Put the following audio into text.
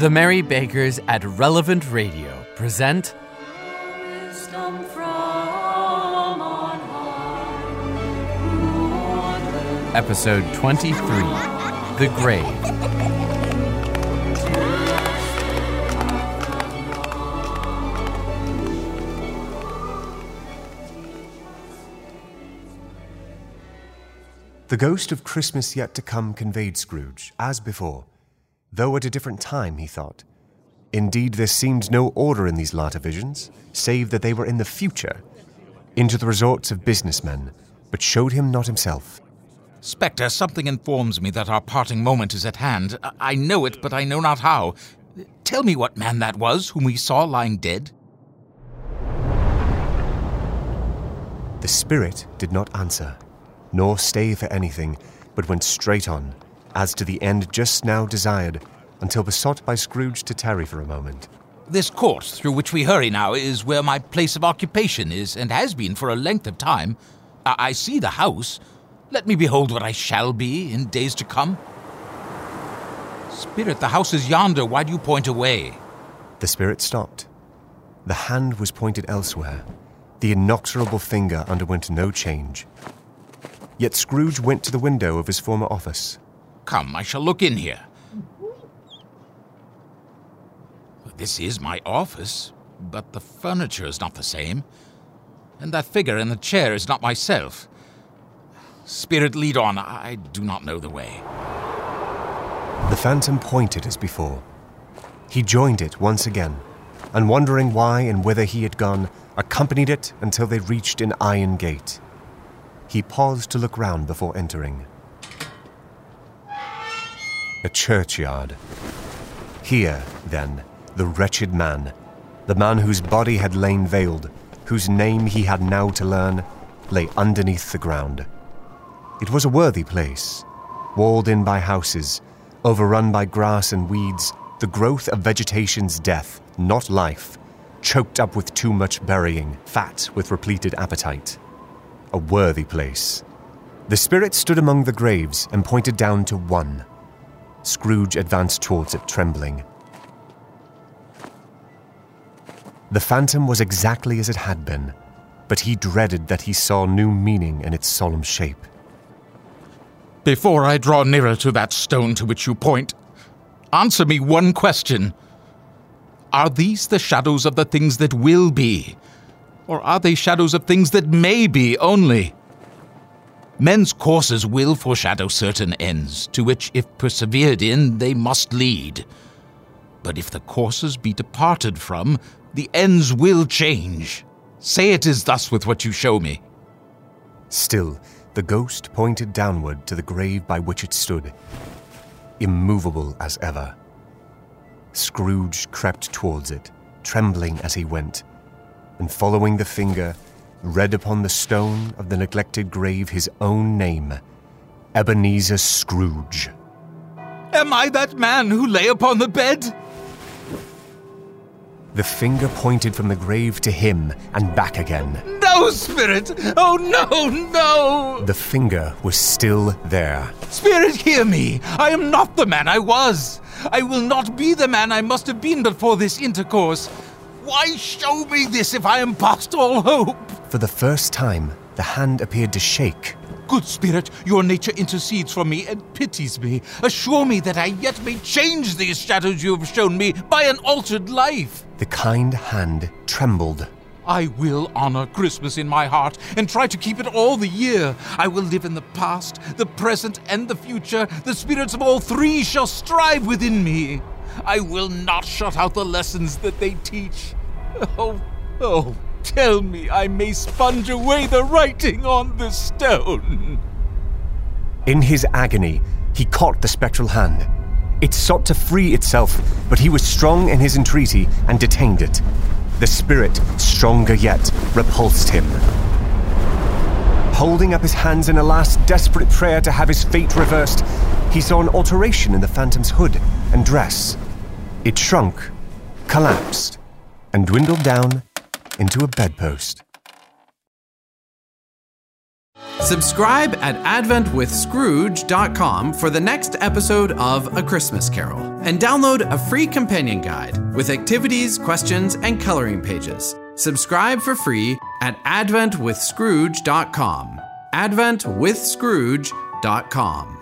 The Merry Beggars at Relevant Radio present Wisdom from on high. episode 23 The Grave. The ghost of Christmas yet to come conveyed Scrooge, as before, though at a different time, he thought. Indeed, there seemed no order in these latter visions, save that they were in the future, into the resorts of businessmen, but showed him not himself. Spectre, something informs me that our parting moment is at hand. I- I know it, but I know not how. Tell me what man that was whom we saw lying dead. The spirit did not answer, nor stay for anything, but went straight on, as to the end just now desired, until besought by Scrooge to tarry for a moment. This court through which we hurry now is where my place of occupation is, and has been for a length of time. I, I see the house. Let me behold what I shall be in days to come. Spirit, the house is yonder. Why do you point away? The spirit stopped. The hand was pointed elsewhere. The inexorable finger underwent no change. Yet Scrooge went to the window of his former office. Come, I shall look in here. This is my office, but the furniture is not the same. And that figure in the chair is not myself. Spirit, lead on. I do not know the way. The phantom pointed as before. He joined it once again, and wondering why and whither he had gone, accompanied it until they reached an iron gate. He paused to look round before entering. A churchyard. Here, then, the wretched man, the man whose body had lain veiled, whose name he had now to learn, lay underneath the ground. It was a worthy place, walled in by houses, overrun by grass and weeds, the growth of vegetation's death, not life, choked up with too much burying, fat with repleted appetite. A worthy place. The spirit stood among the graves and pointed down to one. Scrooge advanced towards it, trembling. The phantom was exactly as it had been, but he dreaded that he saw new meaning in its solemn shape. Before I draw nearer to that stone to which you point, answer me one question. Are these the shadows of the things that will be? Or are they shadows of things that may be only? Men's courses will foreshadow certain ends, to which, if persevered in, they must lead. But if the courses be departed from, the ends will change. Say it is thus with what you show me. Still, the ghost pointed downward to the grave by which it stood, immovable as ever. Scrooge crept towards it, trembling as he went, and following the finger, read upon the stone of the neglected grave his own name Ebenezer Scrooge. Am I that man who lay upon the bed? The finger pointed from the grave to him and back again. No, Spirit! Oh, no, no! The finger was still there. Spirit, hear me! I am not the man I was! I will not be the man I must have been but for this intercourse. Why show me this if I am past all hope? For the first time, the hand appeared to shake. Good Spirit, your nature intercedes for me and pities me. Assure me that I yet may change these shadows you have shown me by an altered life. The kind hand trembled. I will honor Christmas in my heart and try to keep it all the year. I will live in the past, the present, and the future. The spirits of all three shall strive within me. I will not shut out the lessons that they teach. Oh, oh, tell me I may sponge away the writing on the stone. In his agony, he caught the spectral hand. It sought to free itself, but he was strong in his entreaty and detained it. The spirit, stronger yet, repulsed him. Holding up his hands in a last desperate prayer to have his fate reversed, he saw an alteration in the phantom's hood and dress. It shrunk, collapsed, and dwindled down into a bedpost. Subscribe at adventwithscrooge.com for the next episode of A Christmas Carol and download a free companion guide with activities, questions, and coloring pages. Subscribe for free at adventwithscrooge.com. adventwithscrooge.com.